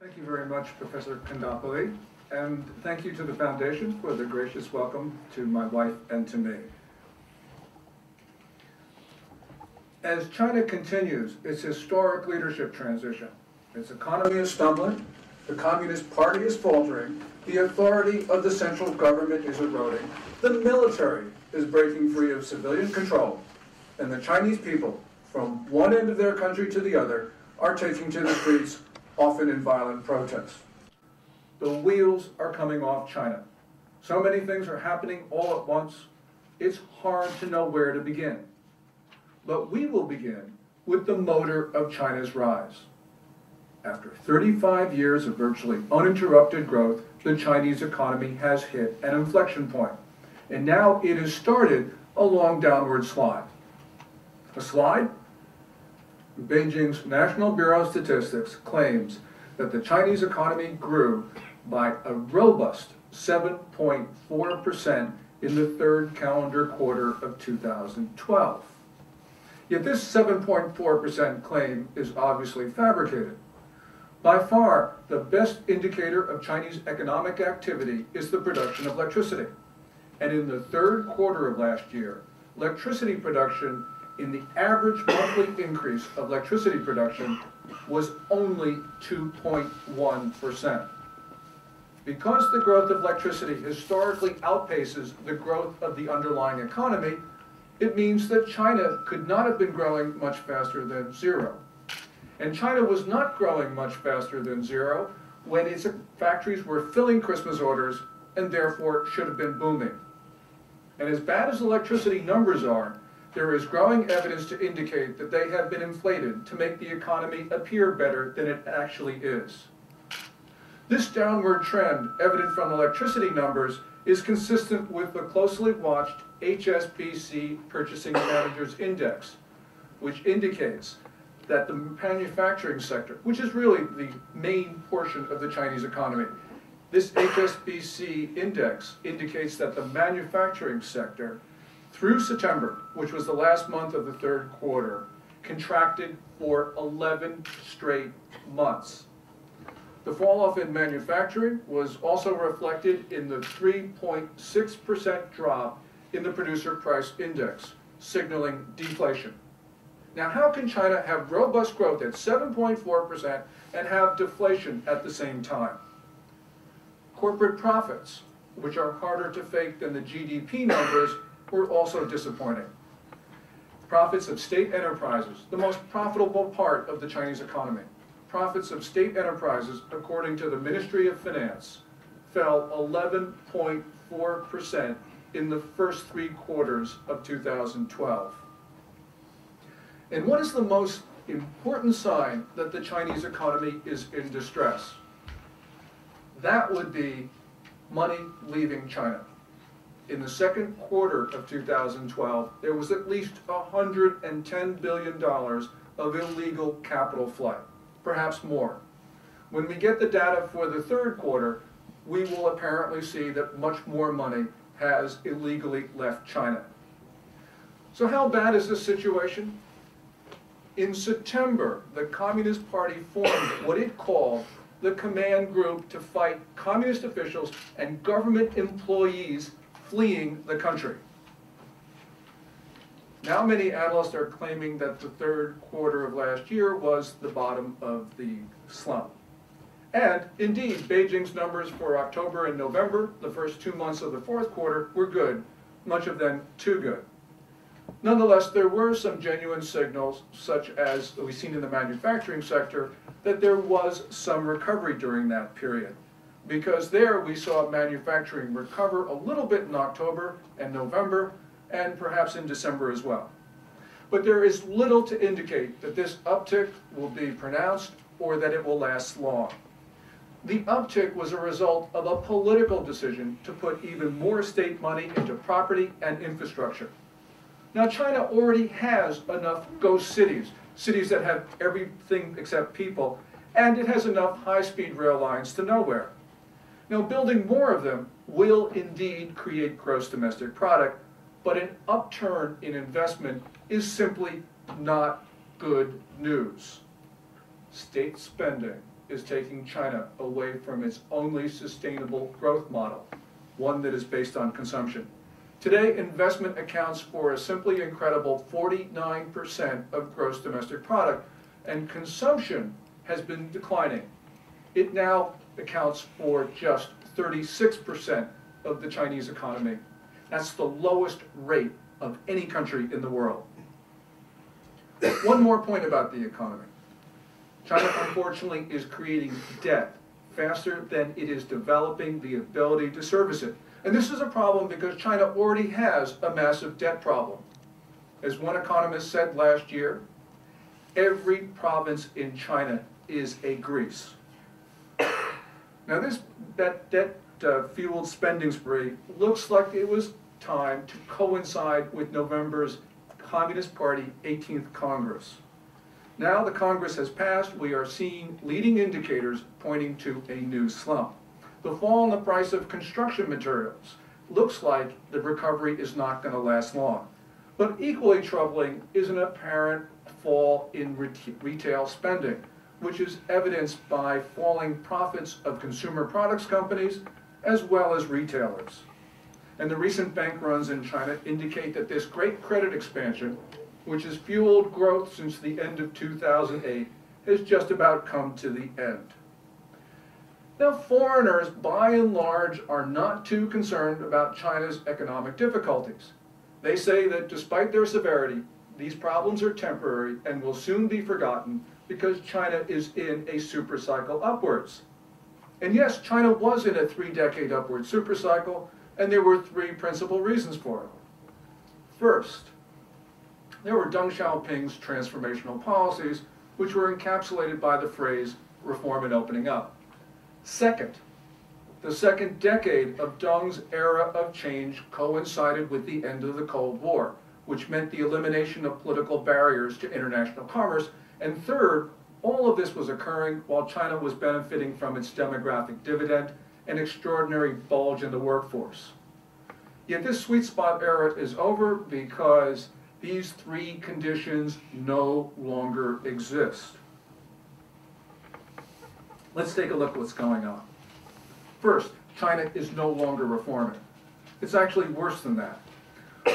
Thank you very much, Professor Kondopoli, and thank you to the Foundation for the gracious welcome to my wife and to me. As China continues its historic leadership transition, its economy is stumbling, the Communist Party is faltering, the authority of the central government is eroding, the military is breaking free of civilian control, and the Chinese people, from one end of their country to the other, are taking to the streets, often in violent protests. The wheels are coming off China. So many things are happening all at once, it's hard to know where to begin. But we will begin with the motor of China's rise. After 35 years of virtually uninterrupted growth, the Chinese economy has hit an inflection point, and now it has started a long downward slide. A slide? Beijing's National Bureau of Statistics claims that the Chinese economy grew by a robust 7.4% in the third calendar quarter of 2012. Yet this 7.4% claim is obviously fabricated. By far, the best indicator of Chinese economic activity is the production of electricity. And in the third quarter of last year, electricity production in the average monthly increase of electricity production was only 2.1%. Because the growth of electricity historically outpaces the growth of the underlying economy, it means that China could not have been growing much faster than zero. And China was not growing much faster than zero when its factories were filling Christmas orders and therefore should have been booming. And as bad as electricity numbers are, there is growing evidence to indicate that they have been inflated to make the economy appear better than it actually is. This downward trend, evident from electricity numbers, is consistent with the closely watched HSBC Purchasing Managers Index, which indicates that the manufacturing sector, which is really the main portion of the Chinese economy, this HSBC index indicates that the manufacturing sector through September, which was the last month of the third quarter, contracted for 11 straight months. The fall off in manufacturing was also reflected in the 3.6% drop in the producer price index, signaling deflation. Now, how can China have robust growth at 7.4% and have deflation at the same time? Corporate profits, which are harder to fake than the GDP numbers, were also disappointing. Profits of state enterprises, the most profitable part of the Chinese economy, profits of state enterprises, according to the Ministry of Finance, fell 11.4% in the first three quarters of 2012. And what is the most important sign that the Chinese economy is in distress? That would be money leaving China. In the second quarter of 2012, there was at least $110 billion of illegal capital flight perhaps more. When we get the data for the third quarter, we will apparently see that much more money has illegally left China. So how bad is this situation? In September, the Communist Party formed what it called the Command Group to fight communist officials and government employees fleeing the country. Now many analysts are claiming that the third quarter of last year was the bottom of the slump. And indeed, Beijing's numbers for October and November, the first two months of the fourth quarter, were good, much of them too good. Nonetheless, there were some genuine signals, such as we've seen in the manufacturing sector, that there was some recovery during that period. Because there we saw manufacturing recover a little bit in October and November, and perhaps in December as well. But there is little to indicate that this uptick will be pronounced or that it will last long. The uptick was a result of a political decision to put even more state money into property and infrastructure. Now China already has enough ghost cities, cities that have everything except people, and it has enough high-speed rail lines to nowhere. Now building more of them will indeed create gross domestic product, but an upturn in investment is simply not good news. State spending is taking China away from its only sustainable growth model, one that is based on consumption. Today, investment accounts for a simply incredible 49% of gross domestic product, and consumption has been declining. It now accounts for just 36% of the Chinese economy. That's the lowest rate of any country in the world. One more point about the economy. China, unfortunately, is creating debt faster than it is developing the ability to service it. And this is a problem because China already has a massive debt problem. As one economist said last year, every province in China is a Greece. Now this that debt uh, fueled spending spree looks like it was time to coincide with November's Communist Party 18th Congress. Now the Congress has passed, we are seeing leading indicators pointing to a new slump. The fall in the price of construction materials looks like the recovery is not going to last long. But equally troubling is an apparent fall in retail spending, which is evidenced by falling profits of consumer products companies as well as retailers. And the recent bank runs in China indicate that this great credit expansion, which has fueled growth since the end of 2008, has just about come to the end. Now, foreigners, by and large, are not too concerned about China's economic difficulties. They say that despite their severity, these problems are temporary and will soon be forgotten because China is in a supercycle upwards. And yes, China was in a three-decade upward supercycle, and there were three principal reasons for it. First, there were Deng Xiaoping's transformational policies, which were encapsulated by the phrase reform and opening up. Second, the second decade of Deng's era of change coincided with the end of the Cold War, which meant the elimination of political barriers to international commerce. And third, all of this was occurring while China was benefiting from its demographic dividend and extraordinary bulge in the workforce. Yet this sweet spot era is over because these three conditions no longer exist. Let's take a look at what's going on. First, China is no longer reforming. It's actually worse than that.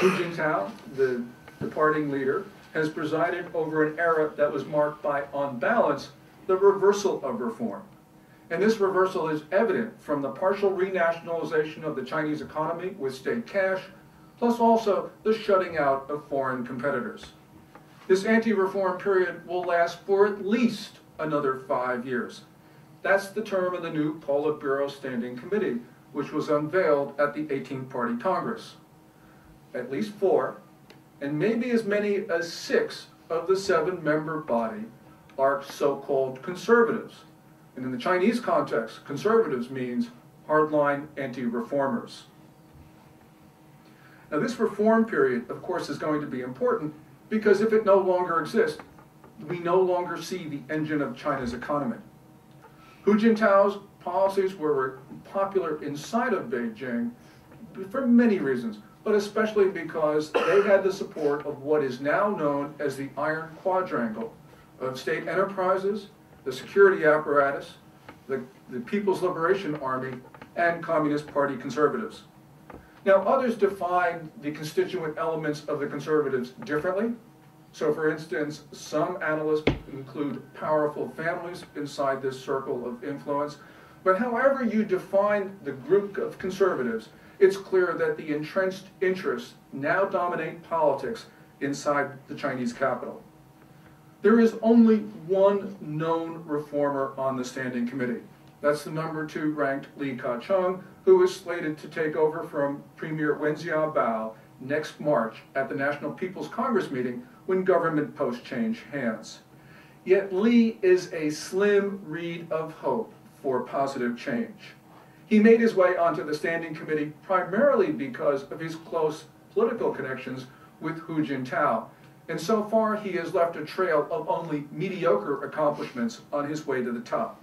Hu Jintao, the departing leader, has presided over an era that was marked by, on balance, the reversal of reform. And this reversal is evident from the partial renationalization of the Chinese economy with state cash, plus also the shutting out of foreign competitors. This anti-reform period will last for at least another five years. That's the term of the new Politburo Standing Committee, which was unveiled at the 18th Party Congress. At least four, and maybe as many as six of the seven-member body are so-called conservatives. And in the Chinese context, conservatives means hardline anti-reformers. Now this reform period, of course, is going to be important because if it no longer exists, we no longer see the engine of China's economy. Hu Jintao's policies were popular inside of Beijing for many reasons, but especially because they had the support of what is now known as the Iron Quadrangle of state enterprises, the security apparatus, the, the People's Liberation Army, and Communist Party conservatives. Now, others define the constituent elements of the conservatives differently, so for instance, some analysts include powerful families inside this circle of influence. But however you define the group of conservatives, it's clear that the entrenched interests now dominate politics inside the Chinese capital. There is only one known reformer on the Standing Committee. That's the number two ranked Li Keqiang, who is slated to take over from Premier Wen Jiabao next March at the National People's Congress meeting when government posts change hands. Yet Li is a slim reed of hope for positive change. He made his way onto the Standing Committee primarily because of his close political connections with Hu Jintao, and so far he has left a trail of only mediocre accomplishments on his way to the top.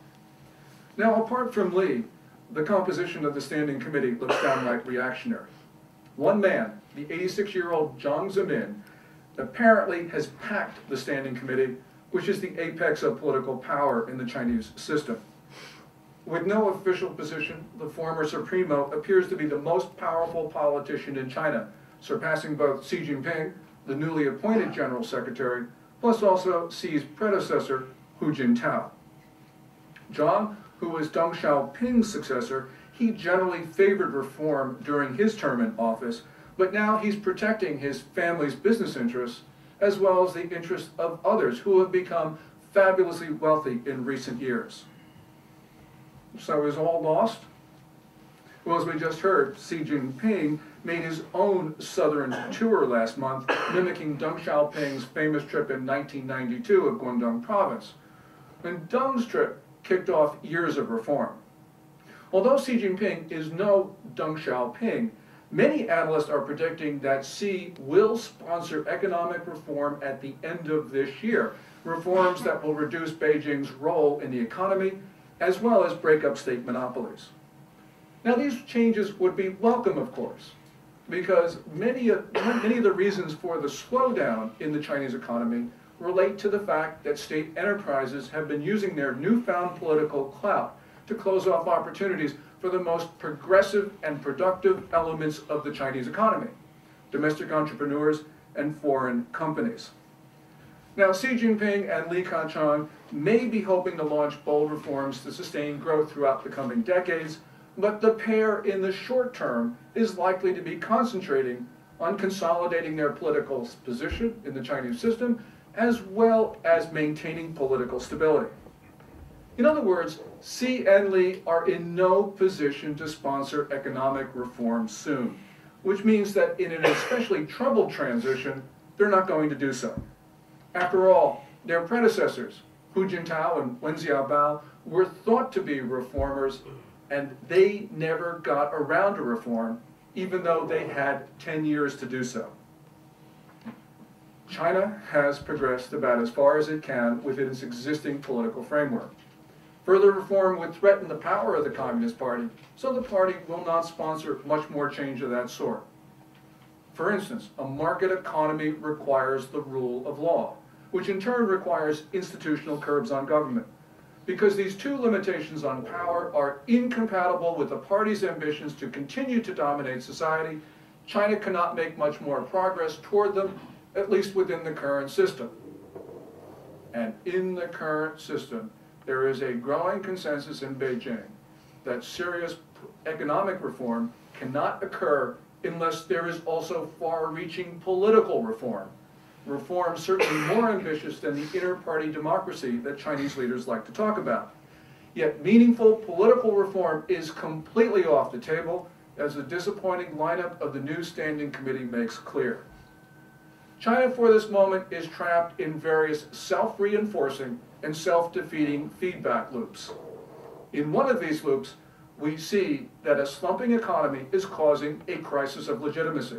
Now, apart from Li, the composition of the Standing Committee looks downright reactionary. One man, the 86-year-old Jiang Zemin, apparently has packed the Standing Committee, which is the apex of political power in the Chinese system. With no official position, the former Supremo appears to be the most powerful politician in China, surpassing both Xi Jinping, the newly appointed General Secretary, plus also Xi's predecessor, Hu Jintao. Jiang, who was Deng Xiaoping's successor, he generally favored reform during his term in office, but now he's protecting his family's business interests as well as the interests of others who have become fabulously wealthy in recent years. So is all lost? Well, as we just heard, Xi Jinping made his own southern tour last month, mimicking Deng Xiaoping's famous trip in 1992 of Guangdong province. And Deng's trip kicked off years of reform. Although Xi Jinping is no Deng Xiaoping, many analysts are predicting that Xi will sponsor economic reform at the end of this year, reforms that will reduce Beijing's role in the economy, as well as break up state monopolies. Now these changes would be welcome, of course, because many of, many of the reasons for the slowdown in the Chinese economy relate to the fact that state enterprises have been using their newfound political clout to close off opportunities for the most progressive and productive elements of the Chinese economy, domestic entrepreneurs and foreign companies. Now, Xi Jinping and Li Keqiang may be hoping to launch bold reforms to sustain growth throughout the coming decades, but the pair in the short term is likely to be concentrating on consolidating their political position in the Chinese system, as well as maintaining political stability. In other words, Xi and Li are in no position to sponsor economic reform soon, which means that in an especially troubled transition, they're not going to do so. After all, their predecessors, Hu Jintao and Wen Jiabao, were thought to be reformers, and they never got around to reform, even though they had 10 years to do so. China has progressed about as far as it can within its existing political framework. Further reform would threaten the power of the Communist Party, so the party will not sponsor much more change of that sort. For instance, a market economy requires the rule of law which in turn requires institutional curbs on government. Because these two limitations on power are incompatible with the party's ambitions to continue to dominate society, China cannot make much more progress toward them, at least within the current system. And in the current system, there is a growing consensus in Beijing that serious economic reform cannot occur unless there is also far-reaching political reform reform certainly more ambitious than the inter-party democracy that Chinese leaders like to talk about. Yet meaningful political reform is completely off the table, as the disappointing lineup of the new Standing Committee makes clear. China for this moment is trapped in various self-reinforcing and self-defeating feedback loops. In one of these loops, we see that a slumping economy is causing a crisis of legitimacy.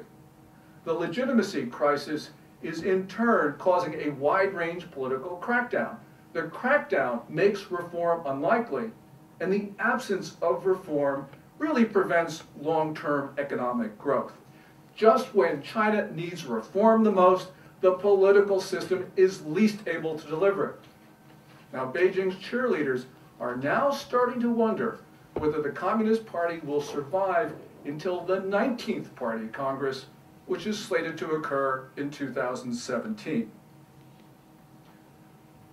The legitimacy crisis is in turn causing a wide-range political crackdown. The crackdown makes reform unlikely, and the absence of reform really prevents long-term economic growth. Just when China needs reform the most, the political system is least able to deliver it. Now, Beijing's cheerleaders are now starting to wonder whether the Communist Party will survive until the 19th Party Congress which is slated to occur in 2017.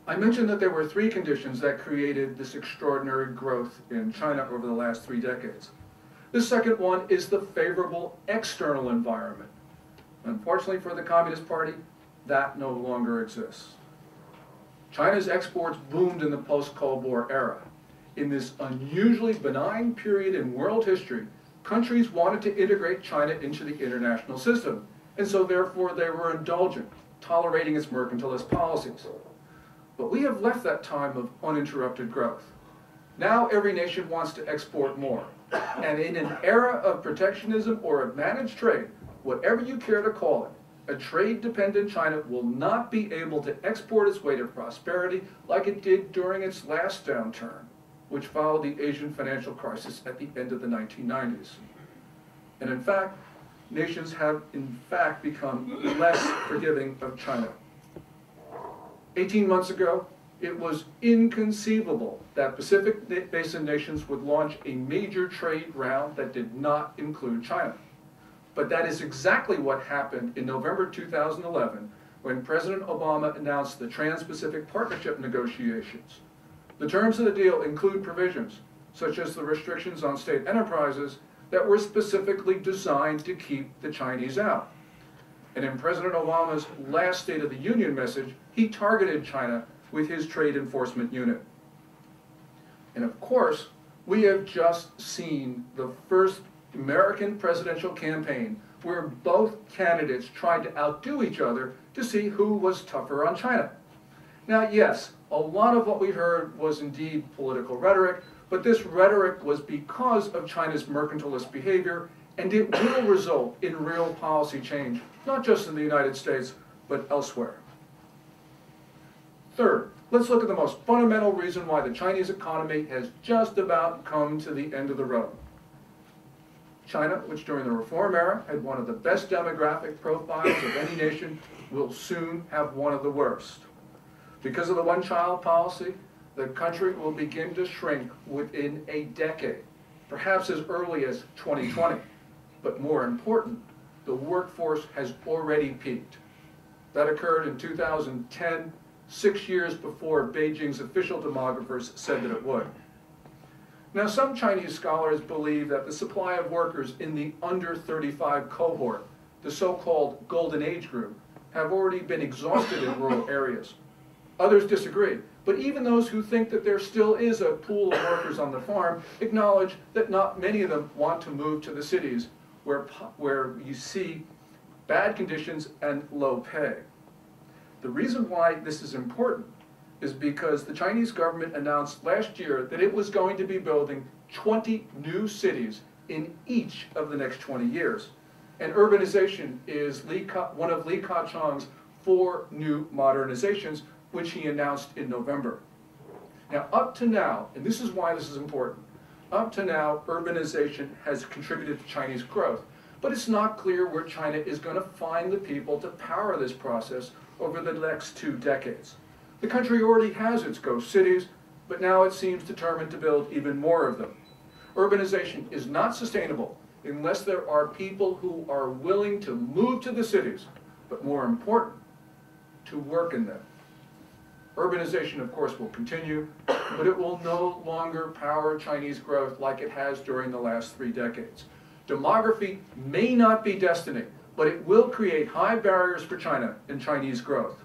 I mentioned that there were three conditions that created this extraordinary growth in China over the last three decades. The second one is the favorable external environment. Unfortunately for the Communist Party, that no longer exists. China's exports boomed in the post-Cold War era. In this unusually benign period in world history, countries wanted to integrate China into the international system, and so therefore they were indulgent, tolerating its mercantilist policies. But we have left that time of uninterrupted growth. Now every nation wants to export more. And in an era of protectionism or of managed trade, whatever you care to call it, a trade-dependent China will not be able to export its way to prosperity like it did during its last downturn which followed the Asian financial crisis at the end of the 1990s. And in fact, nations have in fact become less forgiving of China. 18 months ago, it was inconceivable that Pacific Basin nations would launch a major trade round that did not include China. But that is exactly what happened in November 2011 when President Obama announced the Trans-Pacific Partnership negotiations. The terms of the deal include provisions, such as the restrictions on state enterprises, that were specifically designed to keep the Chinese out. And in President Obama's last State of the Union message, he targeted China with his trade enforcement unit. And of course, we have just seen the first American presidential campaign where both candidates tried to outdo each other to see who was tougher on China. Now, yes, a lot of what we heard was indeed political rhetoric, but this rhetoric was because of China's mercantilist behavior, and it will result in real policy change, not just in the United States, but elsewhere. Third, let's look at the most fundamental reason why the Chinese economy has just about come to the end of the road. China, which during the reform era had one of the best demographic profiles of any nation, will soon have one of the worst. Because of the one-child policy, the country will begin to shrink within a decade, perhaps as early as 2020. But more important, the workforce has already peaked. That occurred in 2010, six years before Beijing's official demographers said that it would. Now, some Chinese scholars believe that the supply of workers in the under 35 cohort, the so-called golden age group, have already been exhausted in rural areas. Others disagree, but even those who think that there still is a pool of workers on the farm acknowledge that not many of them want to move to the cities where, where you see bad conditions and low pay. The reason why this is important is because the Chinese government announced last year that it was going to be building 20 new cities in each of the next 20 years. And urbanization is Ka, one of Li Keqiang's four new modernizations, which he announced in November. Now, up to now, and this is why this is important, up to now, urbanization has contributed to Chinese growth, but it's not clear where China is going to find the people to power this process over the next two decades. The country already has its ghost cities, but now it seems determined to build even more of them. Urbanization is not sustainable unless there are people who are willing to move to the cities, but more important, to work in them. Urbanization, of course, will continue, but it will no longer power Chinese growth like it has during the last three decades. Demography may not be destiny, but it will create high barriers for China and Chinese growth.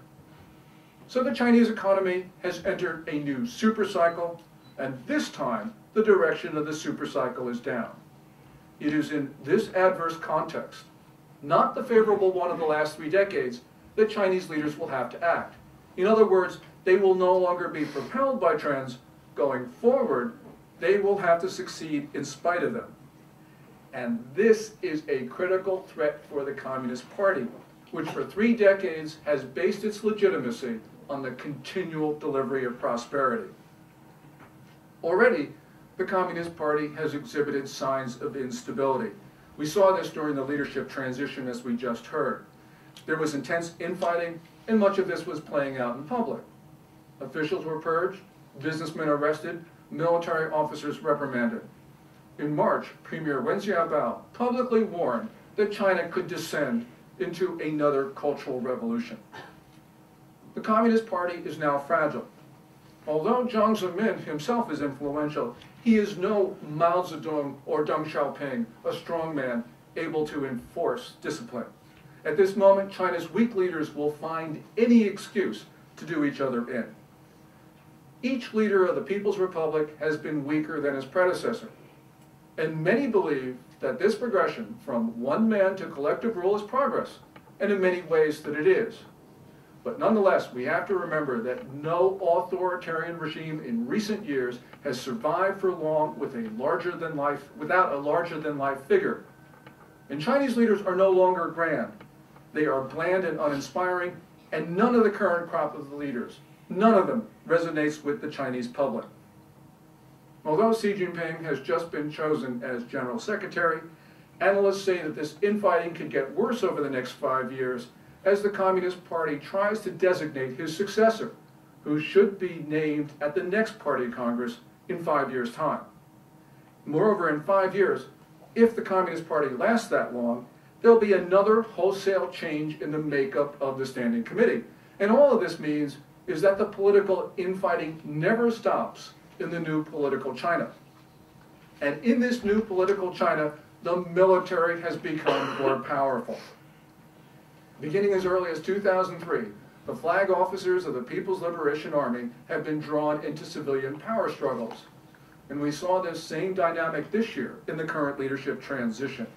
So the Chinese economy has entered a new supercycle, and this time the direction of the supercycle is down. It is in this adverse context, not the favorable one of the last three decades, that Chinese leaders will have to act. In other words, they will no longer be propelled by trends. Going forward, they will have to succeed in spite of them. And this is a critical threat for the Communist Party, which for three decades has based its legitimacy on the continual delivery of prosperity. Already, the Communist Party has exhibited signs of instability. We saw this during the leadership transition as we just heard. There was intense infighting, and much of this was playing out in public. Officials were purged, businessmen arrested, military officers reprimanded. In March, Premier Wen Jiabao publicly warned that China could descend into another cultural revolution. The Communist Party is now fragile. Although Jiang Zemin himself is influential, he is no Mao Zedong or Deng Xiaoping, a strong man able to enforce discipline. At this moment, China's weak leaders will find any excuse to do each other in. Each leader of the People's Republic has been weaker than his predecessor. And many believe that this progression from one man to collective rule is progress, and in many ways that it is. But nonetheless, we have to remember that no authoritarian regime in recent years has survived for long with a larger than life, without a larger than life figure. And Chinese leaders are no longer grand. They are bland and uninspiring, and none of the current crop of the leaders, none of them resonates with the Chinese public. Although Xi Jinping has just been chosen as General Secretary, analysts say that this infighting could get worse over the next five years as the Communist Party tries to designate his successor, who should be named at the next party Congress in five years' time. Moreover, in five years, if the Communist Party lasts that long, there'll be another wholesale change in the makeup of the Standing Committee. And all of this means is that the political infighting never stops in the new political China. And in this new political China, the military has become more powerful. Beginning as early as 2003, the flag officers of the People's Liberation Army have been drawn into civilian power struggles. And we saw this same dynamic this year in the current leadership transition.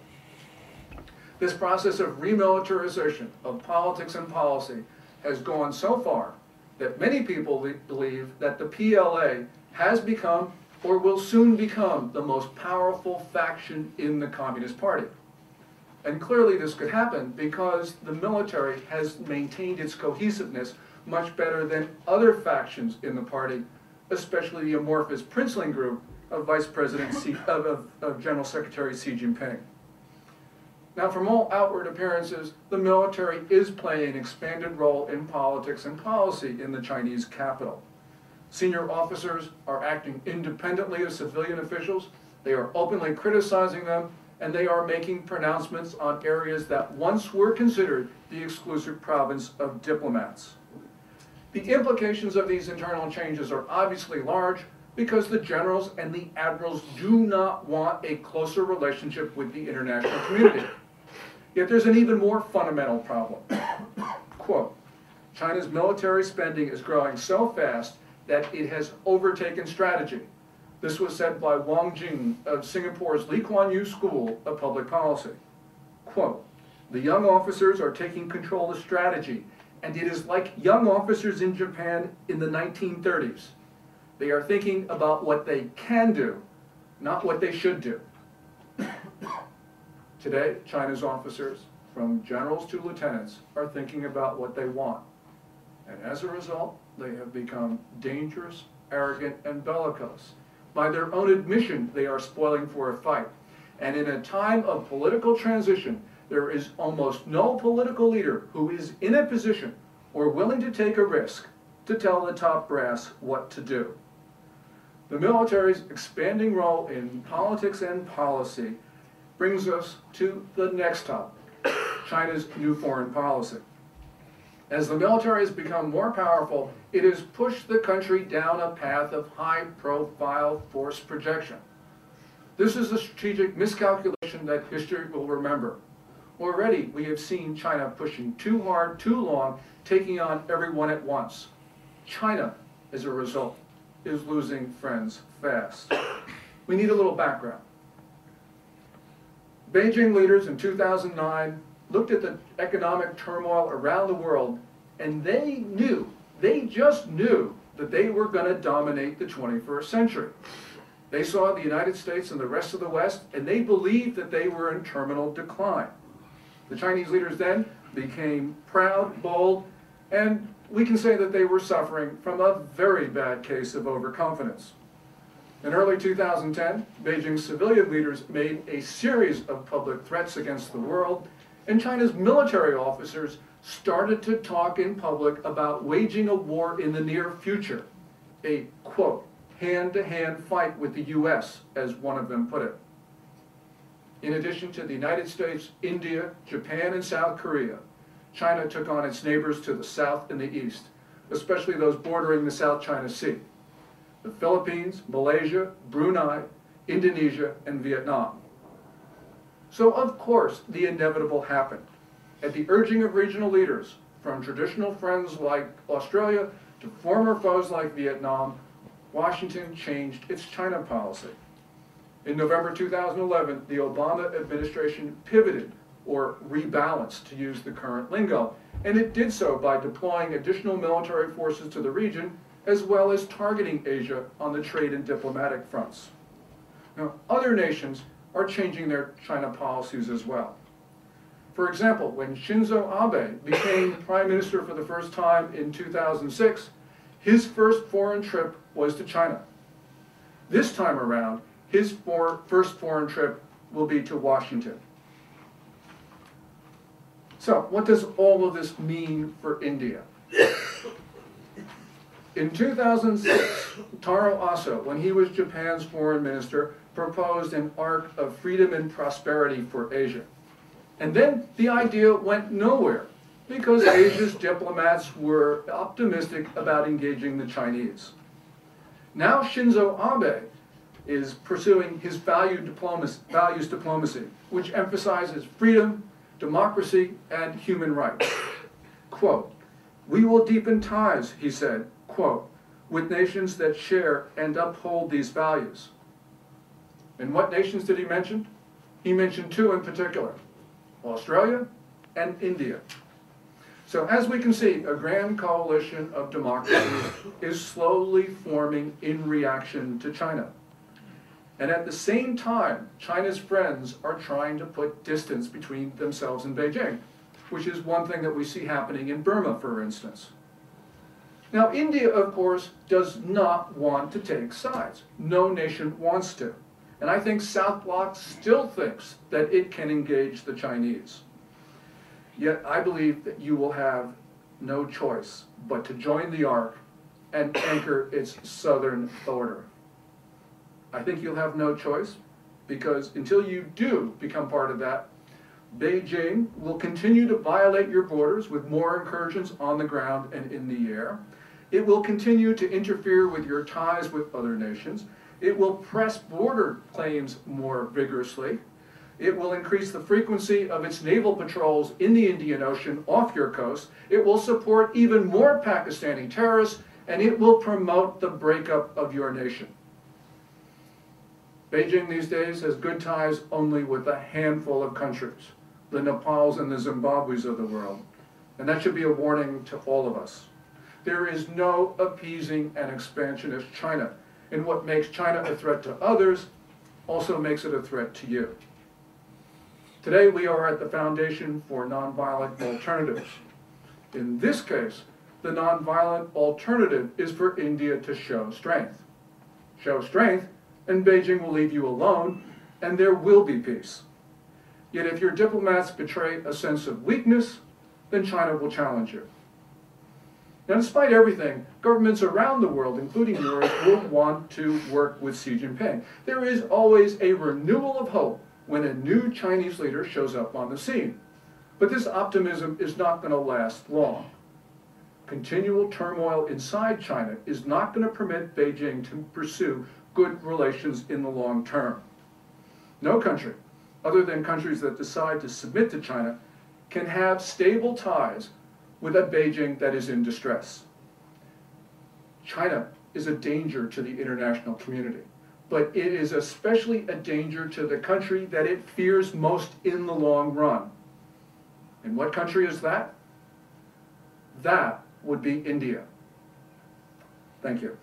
This process of remilitarization of politics and policy has gone so far that many people believe that the PLA has become or will soon become the most powerful faction in the Communist Party. And clearly this could happen because the military has maintained its cohesiveness much better than other factions in the party, especially the amorphous Princeling group of Vice President Xi, of, of, of General Secretary Xi Jinping. Now, from all outward appearances, the military is playing an expanded role in politics and policy in the Chinese capital. Senior officers are acting independently of civilian officials, they are openly criticizing them, and they are making pronouncements on areas that once were considered the exclusive province of diplomats. The implications of these internal changes are obviously large because the generals and the admirals do not want a closer relationship with the international community. Yet there's an even more fundamental problem. Quote, China's military spending is growing so fast that it has overtaken strategy. This was said by Huang Jing of Singapore's Lee Kuan Yew School of Public Policy. Quote, the young officers are taking control of strategy, and it is like young officers in Japan in the 1930s. They are thinking about what they can do, not what they should do. Today, China's officers, from generals to lieutenants, are thinking about what they want. And as a result, they have become dangerous, arrogant, and bellicose. By their own admission, they are spoiling for a fight. And in a time of political transition, there is almost no political leader who is in a position or willing to take a risk to tell the top brass what to do. The military's expanding role in politics and policy brings us to the next topic, China's new foreign policy. As the military has become more powerful, it has pushed the country down a path of high-profile force projection. This is a strategic miscalculation that history will remember. Already, we have seen China pushing too hard, too long, taking on everyone at once. China, as a result, is losing friends fast. We need a little background. Beijing leaders in 2009 looked at the economic turmoil around the world and they knew, they just knew that they were going to dominate the 21st century. They saw the United States and the rest of the West and they believed that they were in terminal decline. The Chinese leaders then became proud, bold, and we can say that they were suffering from a very bad case of overconfidence. In early 2010, Beijing's civilian leaders made a series of public threats against the world, and China's military officers started to talk in public about waging a war in the near future, a, quote, hand-to-hand -hand fight with the U.S., as one of them put it. In addition to the United States, India, Japan, and South Korea, China took on its neighbors to the south and the east, especially those bordering the South China Sea. The Philippines, Malaysia, Brunei, Indonesia, and Vietnam. So of course, the inevitable happened. At the urging of regional leaders, from traditional friends like Australia to former foes like Vietnam, Washington changed its China policy. In November 2011, the Obama administration pivoted or rebalanced to use the current lingo. And it did so by deploying additional military forces to the region, as well as targeting Asia on the trade and diplomatic fronts. Now, other nations are changing their China policies as well. For example, when Shinzo Abe became prime minister for the first time in 2006, his first foreign trip was to China. This time around, his for first foreign trip will be to Washington. So, what does all of this mean for India? In 2006, Taro Aso, when he was Japan's foreign minister, proposed an arc of freedom and prosperity for Asia. And then the idea went nowhere because Asia's diplomats were optimistic about engaging the Chinese. Now Shinzo Abe is pursuing his value diplomacy, values diplomacy, which emphasizes freedom, democracy, and human rights. Quote, we will deepen ties, he said, quote, with nations that share and uphold these values. And what nations did he mention? He mentioned two in particular, Australia and India. So as we can see, a grand coalition of democracies is slowly forming in reaction to China. And at the same time, China's friends are trying to put distance between themselves and Beijing, which is one thing that we see happening in Burma, for instance. Now, India, of course, does not want to take sides. No nation wants to. And I think South Block still thinks that it can engage the Chinese. Yet I believe that you will have no choice but to join the arc and anchor its southern border. I think you'll have no choice because until you do become part of that, Beijing will continue to violate your borders with more incursions on the ground and in the air. It will continue to interfere with your ties with other nations. It will press border claims more vigorously. It will increase the frequency of its naval patrols in the Indian Ocean off your coast. It will support even more Pakistani terrorists, and it will promote the breakup of your nation. Beijing these days has good ties only with a handful of countries, the Nepals and the Zimbabwe's of the world. And that should be a warning to all of us. There is no appeasing an expansionist China and what makes China a threat to others also makes it a threat to you. Today we are at the Foundation for Nonviolent Alternatives. In this case, the nonviolent alternative is for India to show strength. Show strength, and Beijing will leave you alone, and there will be peace. Yet if your diplomats betray a sense of weakness, then China will challenge you. Now, despite everything, governments around the world, including yours, will want to work with Xi Jinping. There is always a renewal of hope when a new Chinese leader shows up on the scene. But this optimism is not going to last long. Continual turmoil inside China is not going to permit Beijing to pursue good relations in the long term. No country, other than countries that decide to submit to China, can have stable ties with a Beijing that is in distress. China is a danger to the international community, but it is especially a danger to the country that it fears most in the long run. And what country is that? That would be India. Thank you.